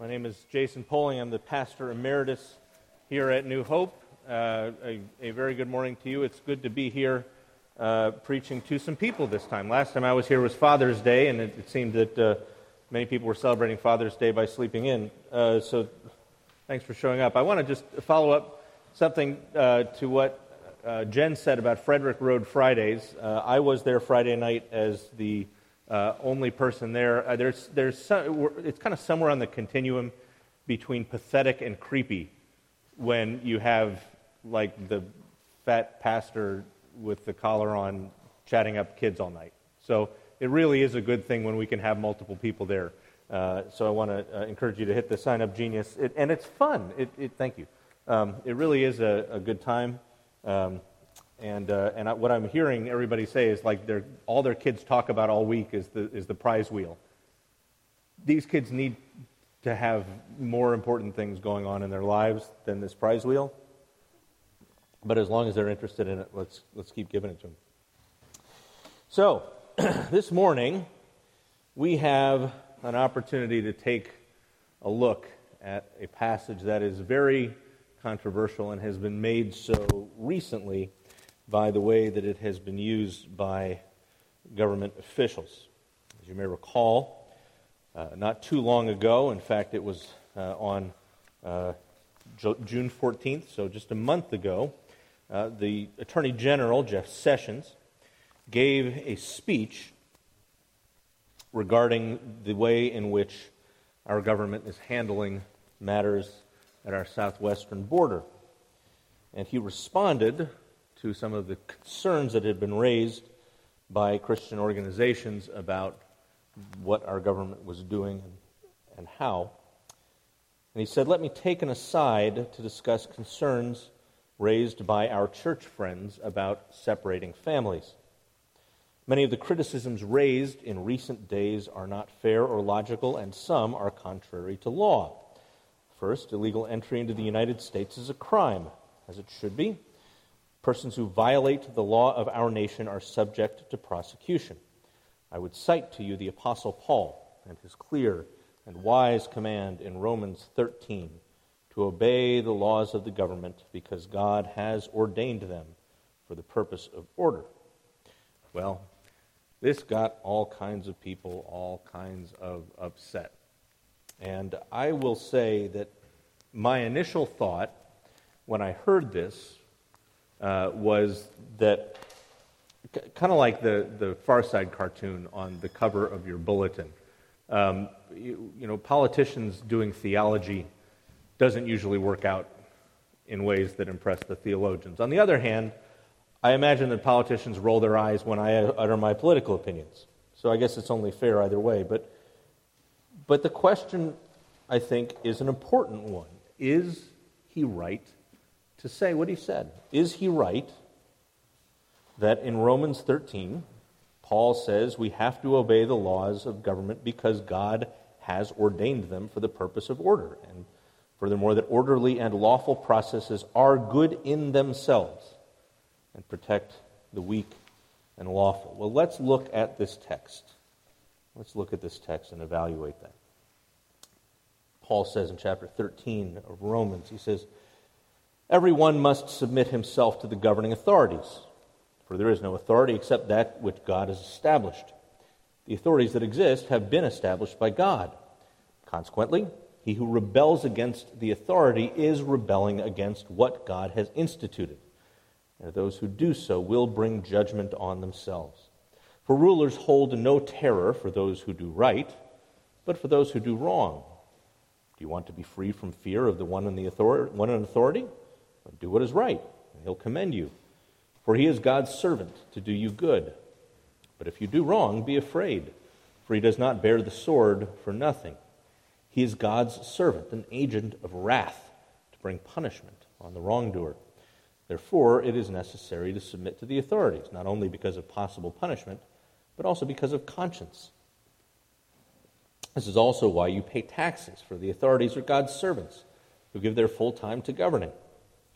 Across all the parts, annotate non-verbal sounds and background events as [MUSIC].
My name is Jason Poling. I'm the pastor emeritus here at New Hope. Uh, a, a, very good morning to you. It's good to be here uh, preaching to some people this time. Last time I was here was Father's Day, and it, it seemed that uh, many people were celebrating Father's Day by sleeping in. Uh, so thanks for showing up. I want to just follow up something uh, to what uh, Jen said about Frederick Road Fridays. I was there Friday night as the uh, only person there. Uh, there's, there's some, it's kind of somewhere on the continuum between pathetic and creepy when you have like the fat pastor with the collar on chatting up kids all night. So it really is a good thing when we can have multiple people there. Uh, so I want to uh, encourage you to hit the sign up genius. It, and it's fun. It, it, thank you. Um, it really is a, a good time. Um, and, uh, and I, what I'm hearing everybody say is like all their kids talk about all week is the, is the prize wheel. These kids need to have more important things going on in their lives than this prize wheel. But as long as they're interested in it, let's, let's keep giving it to them. So, [CLEARS THROAT] this morning, we have an opportunity to take a look at a passage that is very controversial and has been made so recently by the way that it has been used by government officials. As you may recall, uh, not too long ago, in fact, it was uh, on uh, June 14th, so just a month ago, uh, the Attorney General, Jeff Sessions, gave a speech regarding the way in which our government is handling matters at our southwestern border. And he responded to some of the concerns that had been raised by Christian organizations about what our government was doing and, how. And he said, Let me take an aside to discuss concerns raised by our church friends about separating families. Many of the criticisms raised in recent days are not fair or logical, and some are contrary to law. First, illegal entry into the United States is a crime, as it should be. Persons who violate the law of our nation are subject to prosecution. I would cite to you the Apostle Paul and his clear and wise command in Romans 13 to obey the laws of the government because God has ordained them for the purpose of order. Well, this got all kinds of people all kinds of upset. And I will say that my initial thought when I heard this uh, was that kind of like the, the Far Side cartoon on the cover of your bulletin. Um, you, you, know, politicians doing theology doesn't usually work out in ways that impress the theologians. On the other hand, I imagine that politicians roll their eyes when I utter my political opinions. So I guess it's only fair either way. But, but the question, I think, is an important one. Is he right to say what he said. Is he right that in Romans 13, Paul says we have to obey the laws of government because God has ordained them for the purpose of order? And furthermore, that orderly and lawful processes are good in themselves and protect the weak and lawful. Well, let's look at this text. Let's look at this text and evaluate that. Paul says in chapter 13 of Romans, he says, Everyone must submit himself to the governing authorities, for there is no authority except that which God has established. The authorities that exist have been established by God. Consequently, he who rebels against the authority is rebelling against what God has instituted. And those who do so will bring judgment on themselves. For rulers hold no terror for those who do right, but for those who do wrong. Do you want to be free from fear of the one in, the authority, one in authority? Do what is right, and he'll commend you. For he is God's servant to do you good. But if you do wrong, be afraid, for he does not bear the sword for nothing. He is God's servant, an agent of wrath, to bring punishment on the wrongdoer. Therefore, it is necessary to submit to the authorities, not only because of possible punishment, but also because of conscience. This is also why you pay taxes, for the authorities are God's servants, who give their full time to governing.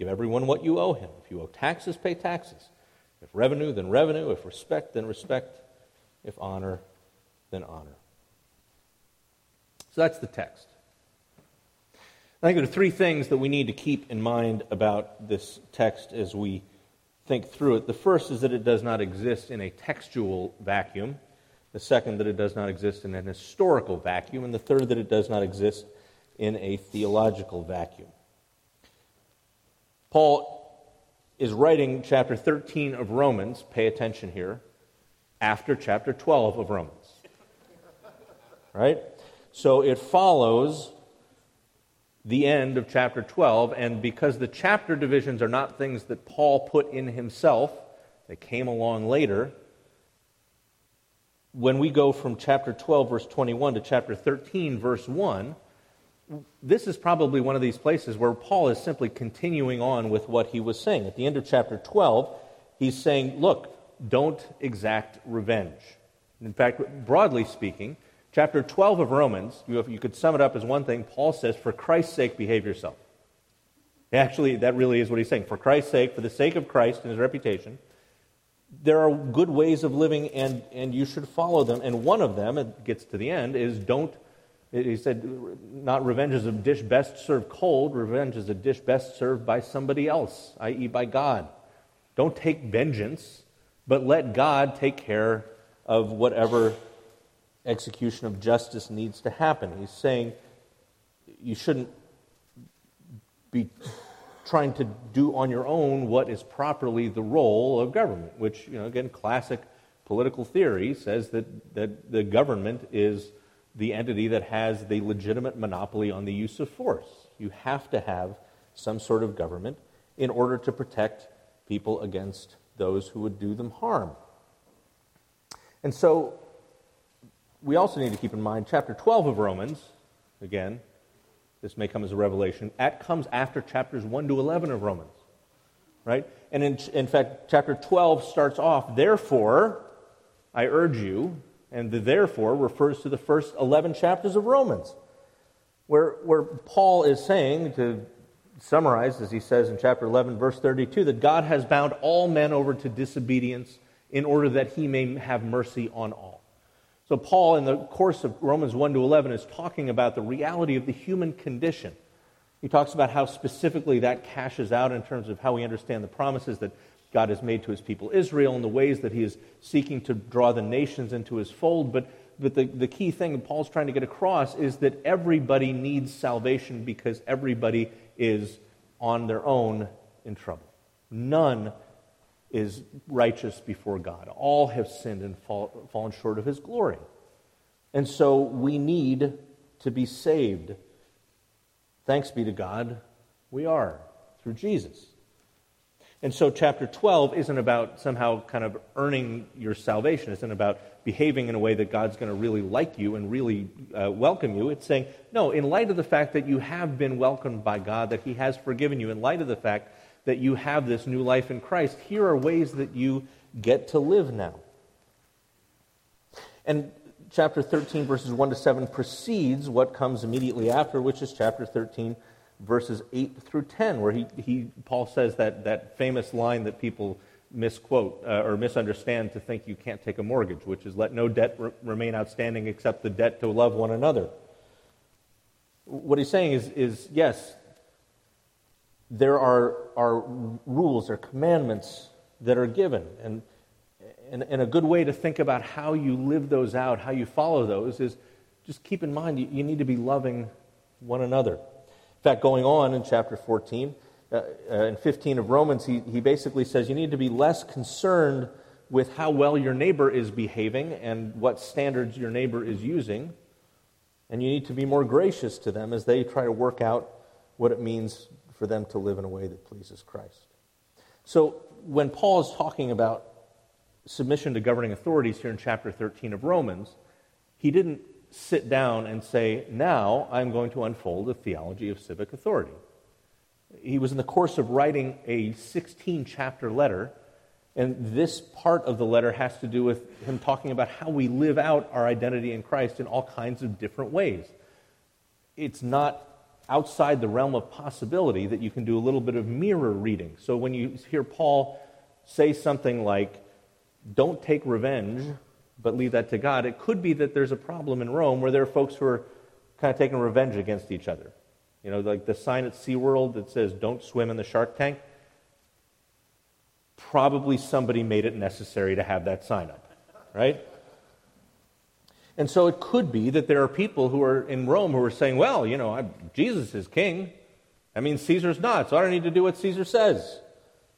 Give everyone what you owe him. If you owe taxes, pay taxes. If revenue, then revenue. If respect, then respect. If honor, then honor. So that's the text. I think there are three things that we need to keep in mind about this text as we think through it. The first is that it does not exist in a textual vacuum. The second, that it does not exist in an historical vacuum. And the third, that it does not exist in a theological vacuum. Paul is writing chapter 13 of Romans, pay attention here, after chapter 12 of Romans. Right? So it follows the end of chapter 12, and because the chapter divisions are not things that Paul put in himself, they came along later. When we go from chapter 12, verse 21 to chapter 13, verse 1, this is probably one of these places where Paul is simply continuing on with what he was saying. At the end of chapter 12, he's saying, Look, don't exact revenge. In fact, broadly speaking, Chapter 12 of Romans, you, you could sum it up as one thing. Paul says, For Christ's sake, behave yourself. Actually, that really is what he's saying. For Christ's sake, for the sake of Christ and his reputation, there are good ways of living, and, and you should follow them. And one of them, it gets to the end, is don't, he said, not revenge is a dish best served cold, revenge is a dish best served by somebody else, i.e., by God. Don't take vengeance, but let God take care of whatever execution of justice needs to happen. He's saying you shouldn't be trying to do on your own what is properly the role of government, which, you know, again, classic political theory says that, that the government is the entity that has the legitimate monopoly on the use of force. You have to have some sort of government in order to protect people against those who would do them harm. And so we also need to keep in mind chapter 12 of Romans, again, this may come as a revelation, that comes after chapters 1 to 11 of Romans. Right? And in, in fact, chapter 12 starts off, therefore, I urge you, and the therefore refers to the first 11 chapters of Romans, where, where Paul is saying, to summarize, as he says in chapter 11, verse 32, that God has bound all men over to disobedience in order that he may have mercy on all. So, Paul, in the course of Romans 1 to 11, is talking about the reality of the human condition. He talks about how specifically that cashes out in terms of how we understand the promises that God has made to his people Israel and the ways that he is seeking to draw the nations into his fold. But, but the, the key thing Paul's trying to get across is that everybody needs salvation because everybody is on their own in trouble. None is righteous before God. All have sinned and fall, fallen short of his glory. And so we need to be saved. Thanks be to God, we are through Jesus. And so, chapter 12 isn't about somehow kind of earning your salvation. It isn't about behaving in a way that God's going to really like you and really uh, welcome you. It's saying, no, in light of the fact that you have been welcomed by God, that He has forgiven you, in light of the fact that you have this new life in Christ, here are ways that you get to live now. And chapter 13, verses 1 to 7, precedes what comes immediately after, which is chapter 13, verses 8 through 10, where he, he, Paul says that, that famous line that people misquote uh, or misunderstand to think you can't take a mortgage, which is let no debt re- remain outstanding except the debt to love one another. What he's saying is, is yes, there are, are rules or commandments that are given. And, and, and, a good way to think about how you live those out, how you follow those, is just keep in mind you, you need to be loving one another. In fact, going on in chapter 14 uh, uh, and 15 of Romans, he, he basically says you need to be less concerned with how well your neighbor is behaving and what standards your neighbor is using. And you need to be more gracious to them as they try to work out what it means for them to live in a way that pleases Christ. So when Paul is talking about submission to governing authorities here in chapter 13 of Romans, he didn't sit down and say, Now I'm going to unfold a theology of civic authority. He was in the course of writing a 16 chapter letter, and this part of the letter has to do with him talking about how we live out our identity in Christ in all kinds of different ways. It's not outside the realm of possibility that you can do a little bit of mirror reading. So when you hear Paul say something like, don't take revenge, but leave that to God, it could be that there's a problem in Rome where there are folks who are kind of taking revenge against each other. You know, like the sign at SeaWorld that says, don't swim in the shark tank. Probably somebody made it necessary to have that sign up, right? And so it could be that there are people who are in Rome who are saying, well, you know, I, Jesus is king. I mean, Caesar's not, so I don't need to do what Caesar says.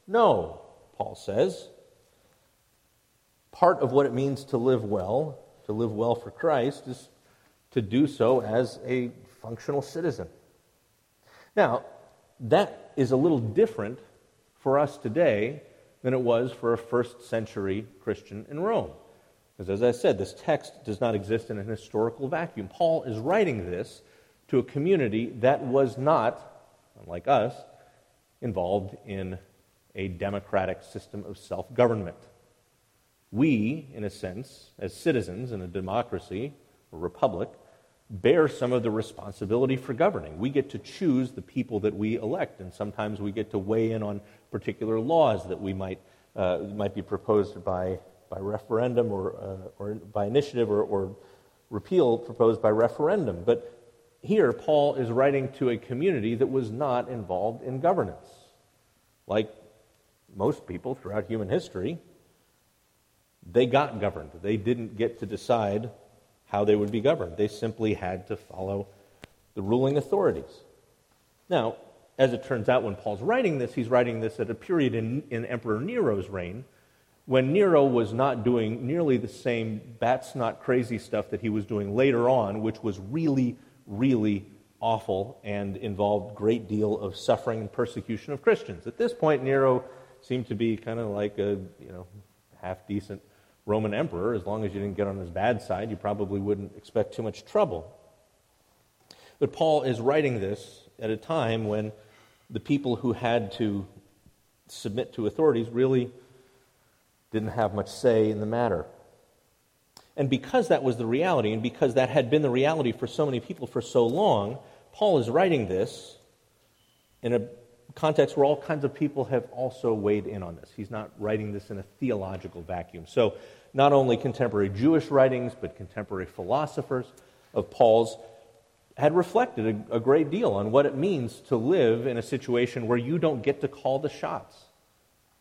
No, Paul says. Part of what it means to live well, to live well for Christ, is to do so as a functional citizen. Now, that is a little different for us today than it was for a first century Christian in Rome. Because as I said, this text does not exist in an historical vacuum. Paul is writing this to a community that was not, unlike us, involved in a democratic system of self government. We, in a sense, as citizens in a democracy or republic, bear some of the responsibility for governing. We get to choose the people that we elect, and sometimes we get to weigh in on particular laws that we might, uh, might be proposed by by referendum or, uh, or by initiative or, or repeal proposed by referendum. But here, Paul is writing to a community that was not involved in governance. Like most people throughout human history, they got governed. They didn't get to decide how they would be governed. They simply had to follow the ruling authorities. Now, as it turns out, when Paul's writing this, he's writing this at a period in, in Emperor Nero's reign when Nero was not doing nearly the same bat's not crazy stuff that he was doing later on, which was really, really awful and involved a great deal of suffering and persecution of Christians. At this point, Nero seemed to be kind of like a you know half decent Roman emperor. As long as you didn't get on his bad side, you probably wouldn't expect too much trouble. But Paul is writing this at a time when the people who had to submit to authorities really didn't have much say in the matter. And because that was the reality, and because that had been the reality for so many people for so long, Paul is writing this in a context where all kinds of people have also weighed in on this. He's not writing this in a theological vacuum. So, not only contemporary Jewish writings, but contemporary philosophers of Paul's had reflected a, a, great deal on what it means to live in a situation where you don't get to call the shots,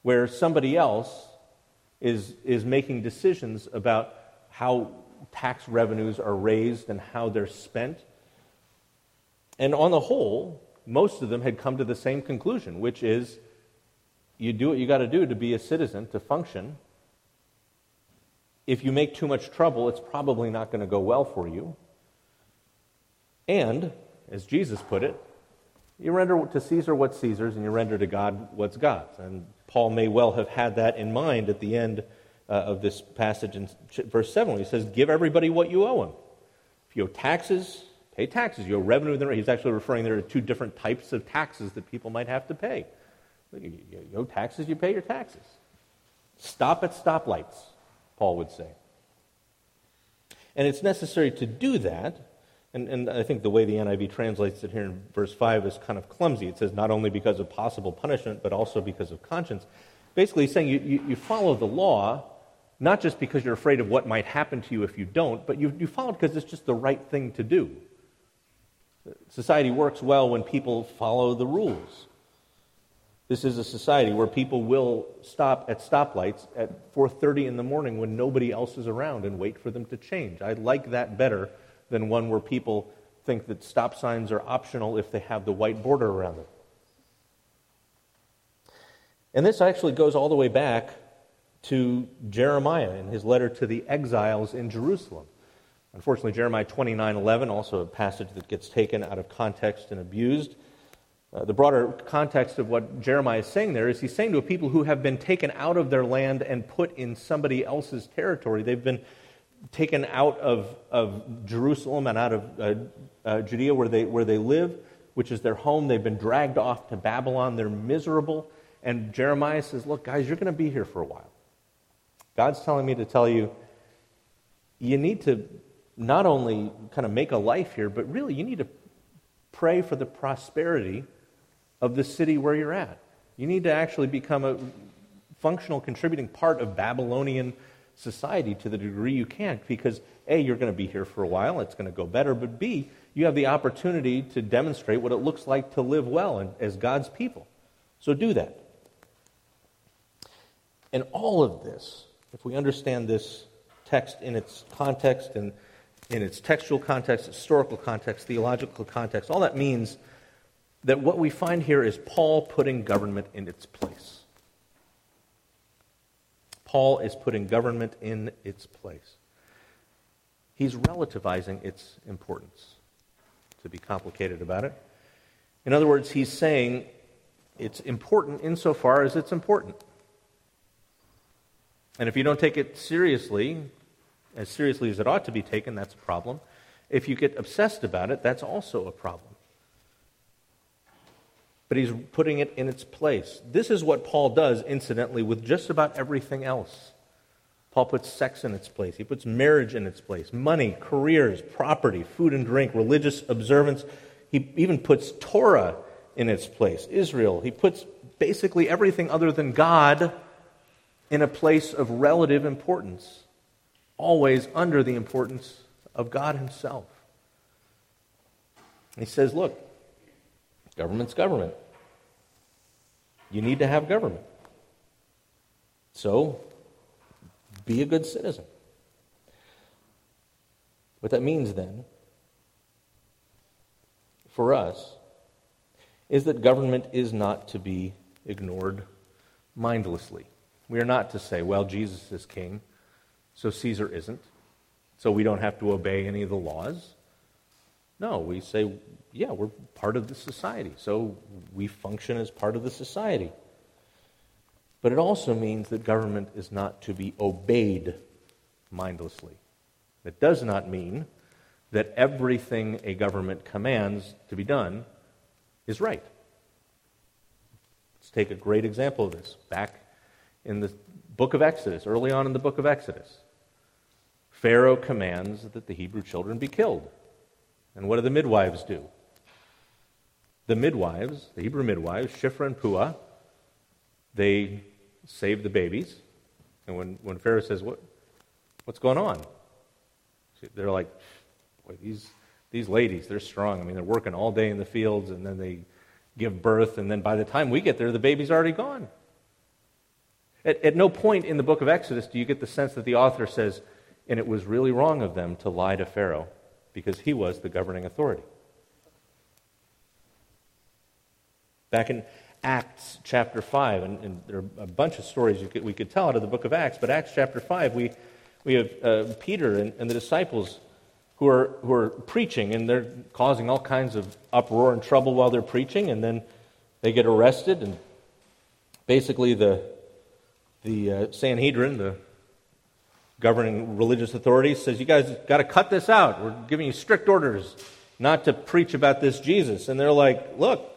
where somebody else is, is making decisions about how tax revenues are raised and how they're spent. And on the whole, most of them had come to the same conclusion, which is you do what you got to do to be a citizen, to function. If you make too much trouble, it's probably not going to go well for you. And, as Jesus put it, you render to Caesar what's Caesar's and you render to God what's God's. And Paul may well have had that in mind at the end uh, of this passage in verse 7 when he says, Give everybody what you owe him. If you owe taxes, pay taxes. You owe revenue, he's actually referring there to two different types of taxes that people might have to pay. You owe taxes, you pay your taxes. Stop at stoplights, Paul would say. And it's necessary to do that and, and, I think the way the NIV translates it here in verse 5 is kind of clumsy. It says not only because of possible punishment, but also because of conscience. Basically, saying you, you, you follow the law not just because you're afraid of what might happen to you if you don't, but you, you follow it because it's just the right thing to do. Society works well when people follow the rules. This is a society where people will stop at stoplights at 4:30 in the morning when nobody else is around and wait for them to change. I like that better than one where people think that stop signs are optional if they have the white border around them. And this actually goes all the way back to Jeremiah in his letter to the exiles in Jerusalem. Unfortunately, Jeremiah 29:11, also a passage that gets taken out of context and abused. Uh, the broader context of what Jeremiah is saying there is he's saying to a people who have been taken out of their land and put in somebody else's territory. They've been taken out of, of Jerusalem and out of uh, uh, Judea where they, where they live, which is their home. They've been dragged off to Babylon. They're miserable. And Jeremiah says, Look, guys, you're going to be here for a while. God's telling me to tell you, you need to not only kind of make a life here, but really you need to pray for the prosperity of the city where you're at. You need to actually become a functional, contributing part of Babylonian society to the degree you can because A, you're going to be here for a while, it's going to go better, but B, you have the opportunity to demonstrate what it looks like to live well and as God's people. So do that. And all of this, if we understand this text in its context and in its textual context, historical context, theological context, all that means that what we find here is Paul putting government in its place. Paul is putting government in its place. He's relativizing its importance, to be complicated about it. In other words, he's saying it's important insofar as it's important. And if you don't take it seriously, as seriously as it ought to be taken, that's a problem. If you get obsessed about it, that's also a problem. But he's putting it in its place. This is what Paul does, incidentally, with just about everything else. Paul puts sex in its place. He puts marriage in its place, money, careers, property, food and drink, religious observance. He even puts Torah in its place, Israel. He puts basically everything other than God in a place of relative importance always under the importance of God Himself. He says, look, government's government. You need to have government. So, be a good citizen. What that means then, for us, is that government is not to be ignored mindlessly. We are not to say, well, Jesus is king. So Caesar isn't. So we don't have to obey any of the laws. No, we say, yeah, we're part of the society. So we function as part of the society. But it also means that government is not to be obeyed mindlessly. It does not mean that everything a government commands to be done is right. Let's take a great example of this. Back in the book of Exodus, early on in the book of Exodus, Pharaoh commands that the Hebrew children be killed. And what do the midwives do? The midwives, the Hebrew midwives, Shiphrah and Puah, they save the babies. And when, when Pharaoh says, what, What's going on? They're like, these, these ladies, they're strong. I mean, they're working all day in the fields, and then they give birth, and then by the time we get there, the baby's already gone. At, at no point in the book of Exodus do you get the sense that the author says, and it was really wrong of them to lie to Pharaoh because he was the governing authority. Back in Acts chapter 5, and, and there are a bunch of stories could, we could tell out of the book of Acts, but Acts chapter 5, we, we have uh, Peter and, and the disciples who are, who are preaching, and they're causing all kinds of uproar and trouble while they're preaching, and then they get arrested, and basically the, the uh, Sanhedrin, the governing religious authorities says, You guys got to cut this out. We're giving you strict orders not to preach about this Jesus. And they're like, Look,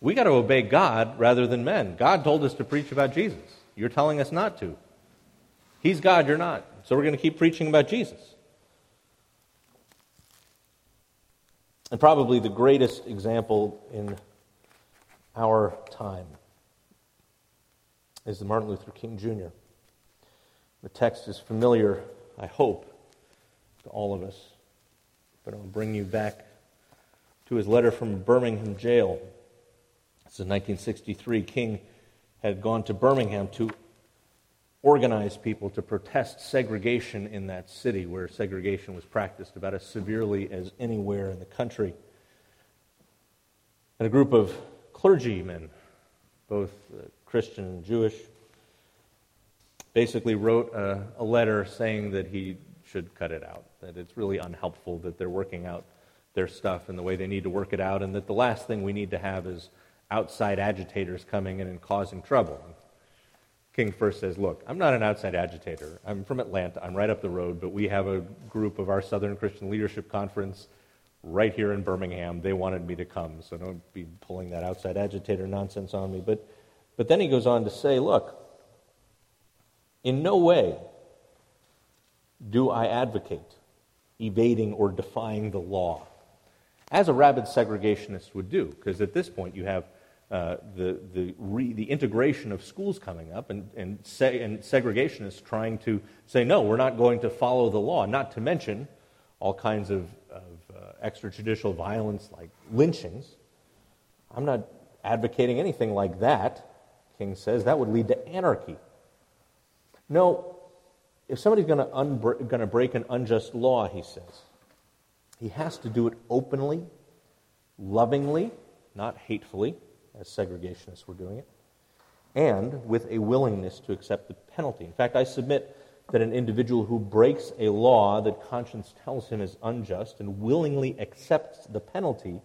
we got to obey God rather than men. God told us to preach about Jesus. You're telling us not to. He's God, you're not. So we're going to keep preaching about Jesus. And probably the greatest example in our time is the Martin Luther King Jr. The text is familiar, I hope, to all of us. But I'll bring you back to his letter from Birmingham jail. This is 1963. King had gone to Birmingham to organize people to protest segregation in that city where segregation was practiced about as severely as anywhere in the country. And a group of clergymen, both uh, Christian and Jewish, basically wrote a, a letter saying that he should cut it out, that it's really unhelpful that they're working out their stuff and the way they need to work it out, and that the last thing we need to have is outside agitators coming in and causing trouble. King first says, Look, I'm not an outside agitator. I'm from Atlanta. I'm right up the road, but we have a group of our Southern Christian Leadership Conference right here in Birmingham. They wanted me to come, so don't be pulling that outside agitator nonsense on me. But, but then he goes on to say, Look, in no way do I advocate evading or defying the law, as a rabid segregationist would do, because at this point you have uh, the, the, re, the integration of schools coming up and, and, se- and segregationists trying to say, no, we're not going to follow the law, not to mention all kinds of, of uh, extrajudicial violence like lynchings. I'm not advocating anything like that, King says. That would lead to anarchy. No, if somebody's going to break an unjust law, he says, he has to do it openly, lovingly, not hatefully as segregationists were doing it, and with a willingness to accept the penalty. In fact, I submit that an individual who breaks a law that conscience tells him is unjust and willingly accepts the penalty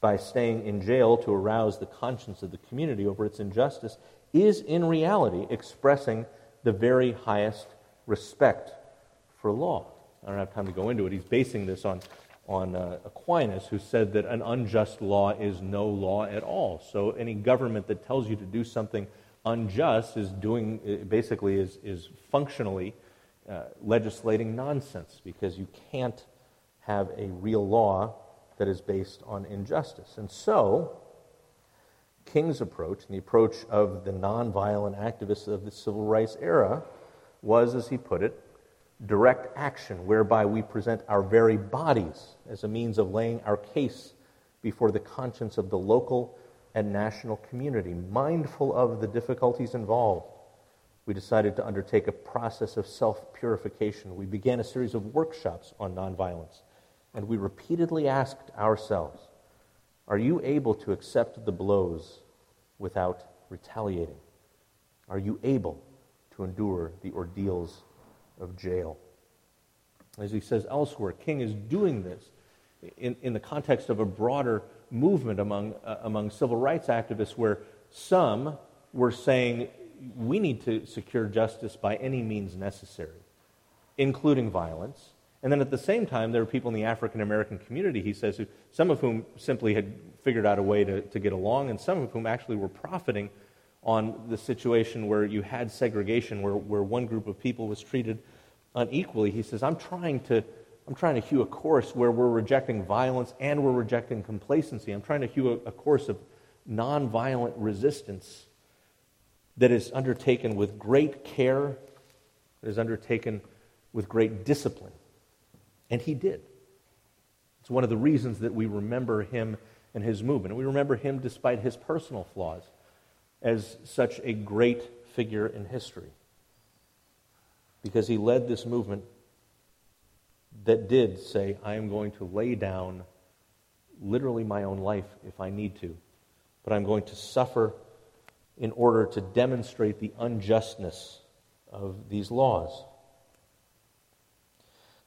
by staying in jail to arouse the conscience of the community over its injustice is in reality expressing the very highest respect for law. I don't have time to go into it. He's basing this on on uh, Aquinas, who said that an unjust law is no law at all. So any government that tells you to do something unjust is doing uh, basically is, is functionally uh, legislating nonsense because you can't have a real law that is based on injustice. And so, King's approach, and the approach of the nonviolent activists of the civil rights era, was, as he put it, direct action whereby we present our very bodies as a means of laying our case before the conscience of the local and national community. Mindful of the difficulties involved, we decided to undertake a process of self purification. We began a series of workshops on nonviolence, and we repeatedly asked ourselves Are you able to accept the blows without retaliating? Are you able to endure the ordeals of jail. As he says elsewhere, King is doing this in, in the context of a broader movement among, uh, among civil rights activists where some were saying we need to secure justice by any means necessary, including violence. And then at the same time, there are people in the African American community, he says, who, some of whom simply had figured out a way to, to get along, and some of whom actually were profiting on the situation where you had segregation, where, where one group of people was treated unequally. He says, I'm trying to. I'm trying to hew a course where we're rejecting violence and we're rejecting complacency. I'm trying to hew a, a course of nonviolent resistance that is undertaken with great care, that is undertaken with great discipline. And he did. It's one of the reasons that we remember him and his movement. We remember him despite his personal flaws as such a great figure in history because he led this movement that did say, I am going to lay down literally my own life if I need to, but I'm going to suffer in order to demonstrate the unjustness of these laws.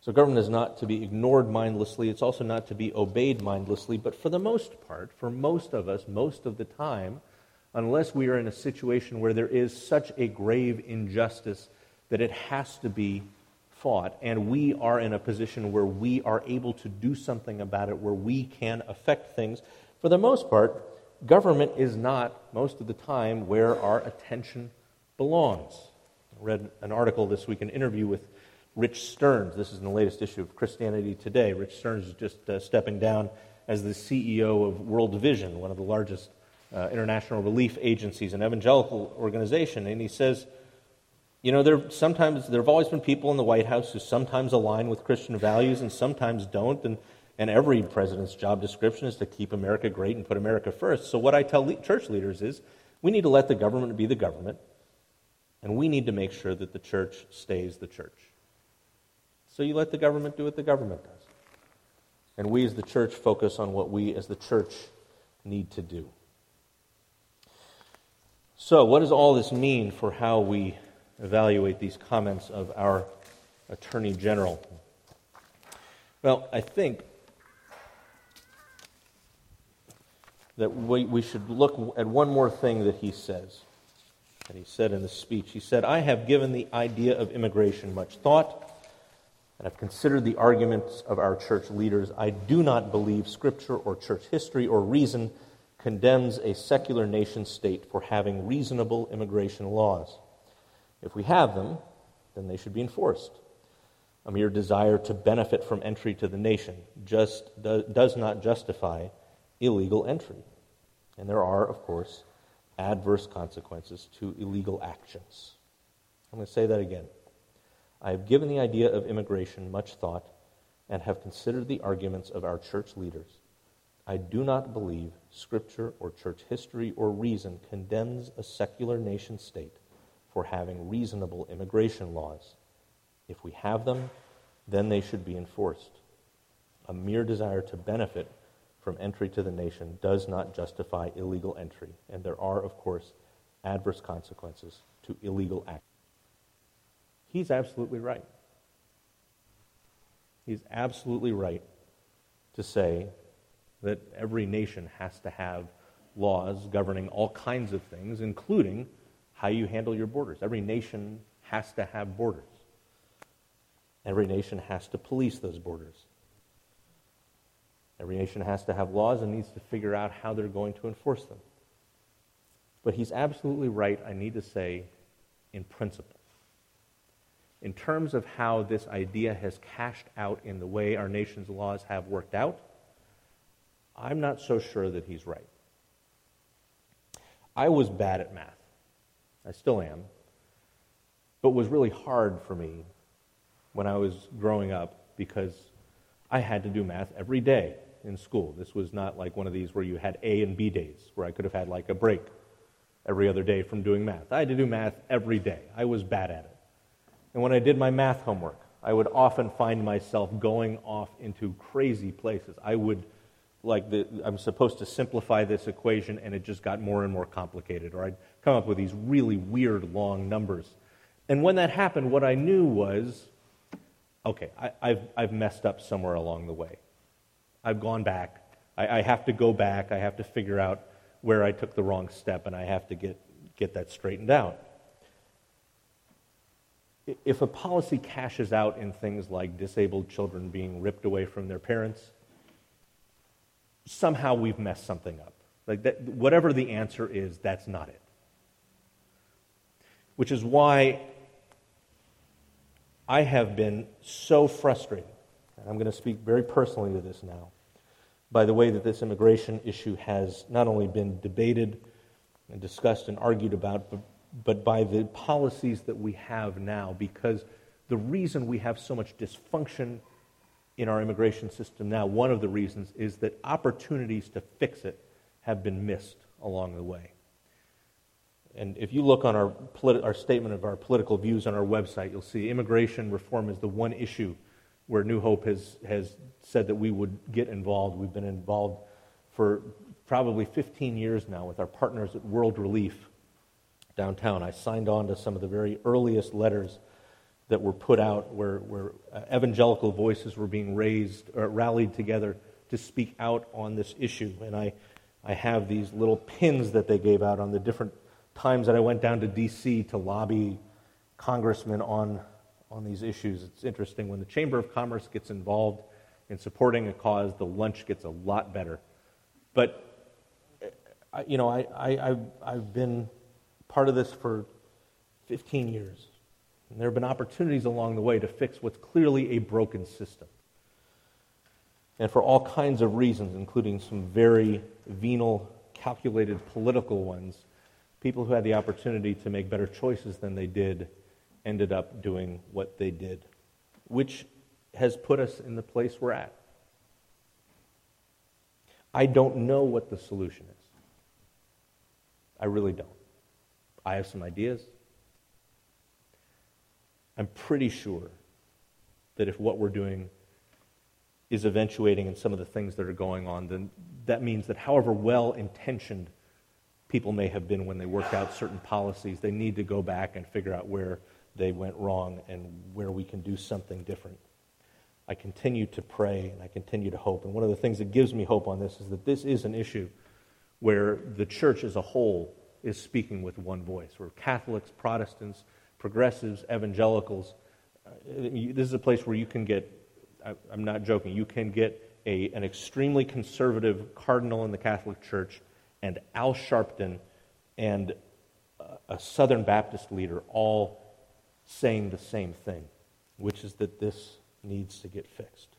So, government is not to be ignored mindlessly. It's also not to be obeyed mindlessly. But for the most part, for most of us, most of the time, unless we are in a situation where there is such a grave injustice that it has to be fought, and we are in a position where we are able to do something about it, where we can affect things, for the most part, government is not, most of the time, where our attention belongs. I read an article this week, an interview with Rich Stearns. This is in the latest issue of Christianity Today. Rich Stearns is just uh, stepping down as the CEO of World Vision, one of the largest uh, international relief agencies, an evangelical organization, and he says, you know, there sometimes there have always been people in the White House who sometimes align with Christian values and sometimes don't, and and every president's job description is to keep America great and put America first. So what I tell le- church leaders is, we need to let the government be the government, and we need to make sure that the church stays the church. So you let the government do what the government does. And we as the church focus on what we as the church need to do. So, what does all this mean for how we evaluate these comments of our Attorney General? Well, I think that we, we should look at one more thing that he says. That he said in the speech. He said, I have given the idea of immigration much thought, and I've considered the arguments of our church leaders. I do not believe Scripture or church history or reason condemns a secular nation state for having reasonable immigration laws. If we have them, then they should be enforced. A mere desire to benefit from entry to the nation just do, does not justify illegal entry. And there are, of course, adverse consequences to illegal actions. I'm going to say that again. I have given the idea of immigration much thought and have considered the arguments of our church leaders. I do not believe Scripture or church history or reason condemns a secular nation state for having reasonable immigration laws. If we have them, then they should be enforced. A mere desire to benefit from entry to the nation does not justify illegal entry, and there are, of course, adverse consequences to illegal action. He's absolutely right. He's absolutely right to say that every nation has to have laws governing all kinds of things, including how you handle your borders. Every nation has to have borders. Every nation has to police those borders. Every nation has to have laws and needs to figure out how they're going to enforce them. But he's absolutely right, I need to say, in principle. In terms of how this idea has cashed out in the way our nation's laws have worked out, I'm not so sure that he's right. I was bad at math. I still am. But it was really hard for me when I was growing up because I had to do math every day in school. This was not like one of these where you had A and B days, where I could have had like a break every other day from doing math. I had to do math every day. I was bad at it. And when I did my math homework, I would often find myself going off into crazy places. I would, like, the, I'm supposed to simplify this equation, and it just got more and more complicated. Or I'd come up with these really weird long numbers. And when that happened, what I knew was okay, I, have I've messed up somewhere along the way. I've gone back. I, I have to go back. I have to figure out where I took the wrong step, and I have to get, get that straightened out. If a policy cashes out in things like disabled children being ripped away from their parents, somehow we've messed something up. Like that, whatever the answer is, that's not it. Which is why I have been so frustrated, and I'm going to speak very personally to this now, by the way that this immigration issue has not only been debated and discussed and argued about, but, but by the policies that we have now, because the reason we have so much dysfunction in our immigration system now, one of the reasons is that opportunities to fix it have been missed along the way. And if you look on our, politi- our statement of our political views on our website, you'll see immigration reform is the one issue where New Hope has, has said that we would get involved. We've been involved for probably 15 years now with our partners at World Relief downtown. I signed on to some of the very earliest letters that were put out where, where uh, evangelical voices were being raised, or rallied together to speak out on this issue. And I, I have these little pins that they gave out on the different times that I went down to D.C. to lobby congressmen on, on these issues. It's interesting. When the Chamber of Commerce gets involved in supporting a cause, the lunch gets a lot better. But, you know, I, I, I've, I've been part of this for 15 years. And there have been opportunities along the way to fix what's clearly a broken system. And for all kinds of reasons, including some very venal, calculated political ones, people who had the opportunity to make better choices than they did ended up doing what they did, which has put us in the place we're at. I don't know what the solution is. I really don't. I have some ideas. I'm pretty sure that if what we're doing is eventuating in some of the things that are going on, then that means that however well intentioned people may have been when they worked out certain policies. They need to go back and figure out where they went wrong and where we can do something different. I continue to pray and I continue to hope. And one of the things that gives me hope on this is that this is an issue where the church as a whole is speaking with one voice, where Catholics, Protestants, progressives, evangelicals, uh, this is a place where you can get, I'm not joking, you can get a, an extremely conservative cardinal in the Catholic Church and Al Sharpton and a Southern Baptist leader all saying the same thing, which is that this needs to get fixed.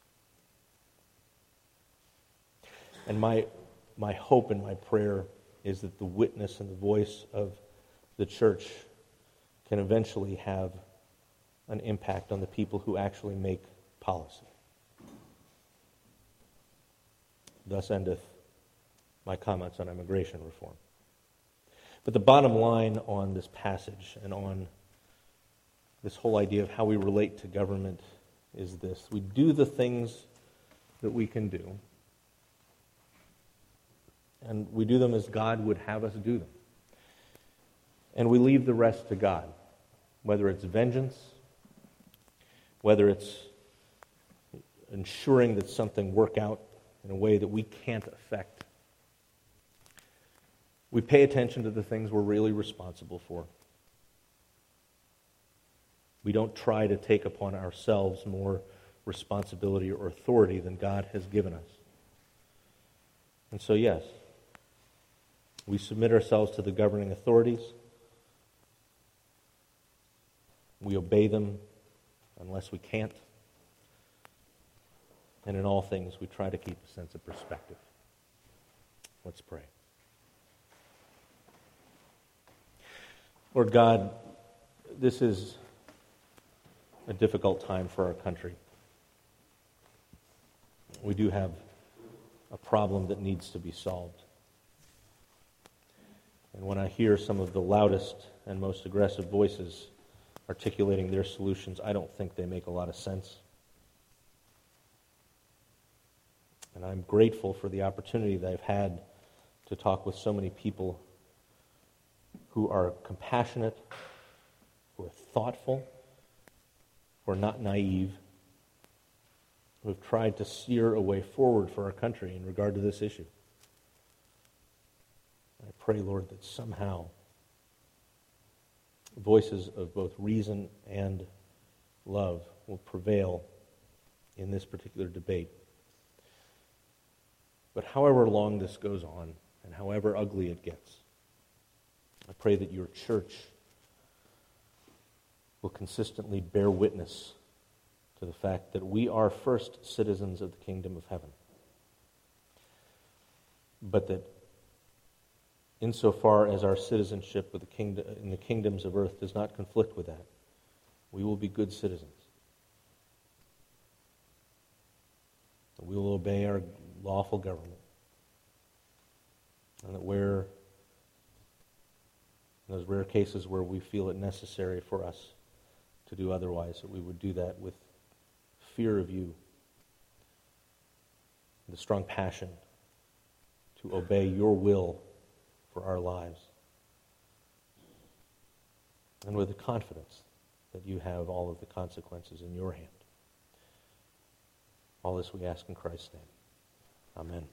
And my, my hope and my prayer is that the witness and the voice of the church can eventually have an impact on the people who actually make policy. Thus endeth my comments on immigration reform. But the bottom line on this passage and on this whole idea of how we relate to government is this we do the things that we can do, and we do them as God would have us do them. And we leave the rest to God, whether it's vengeance, whether it's ensuring that something work out in a way that we can't affect. We pay attention to the things we're really responsible for. We don't try to take upon ourselves more responsibility or authority than God has given us. And so, yes, we submit ourselves to the governing authorities. We obey them unless we can't. And in all things, we try to keep a sense of perspective. Let's pray. Lord God, this is a difficult time for our country. We do have a problem that needs to be solved. And when I hear some of the loudest and most aggressive voices articulating their solutions, I don't think they make a lot of sense. And I'm grateful for the opportunity that I've had to talk with so many people who are compassionate, who are thoughtful, who are not naive, who have tried to steer a way forward for our country in regard to this issue. I pray, Lord, that somehow voices of both reason and love will prevail in this particular debate. But however long this goes on, and however ugly it gets, I pray that your church will consistently bear witness to the fact that we are first citizens of the kingdom of heaven. But that insofar as our citizenship with the kingdom, in the kingdoms of earth does not conflict with that, we will be good citizens. We will obey our lawful government. And that where, in those rare cases where we feel it necessary for us to do otherwise, that we would do that with fear of you, the strong passion to obey your will for our lives, and with the confidence that you have all of the consequences in your hand. All this we ask in Christ's name. Amen.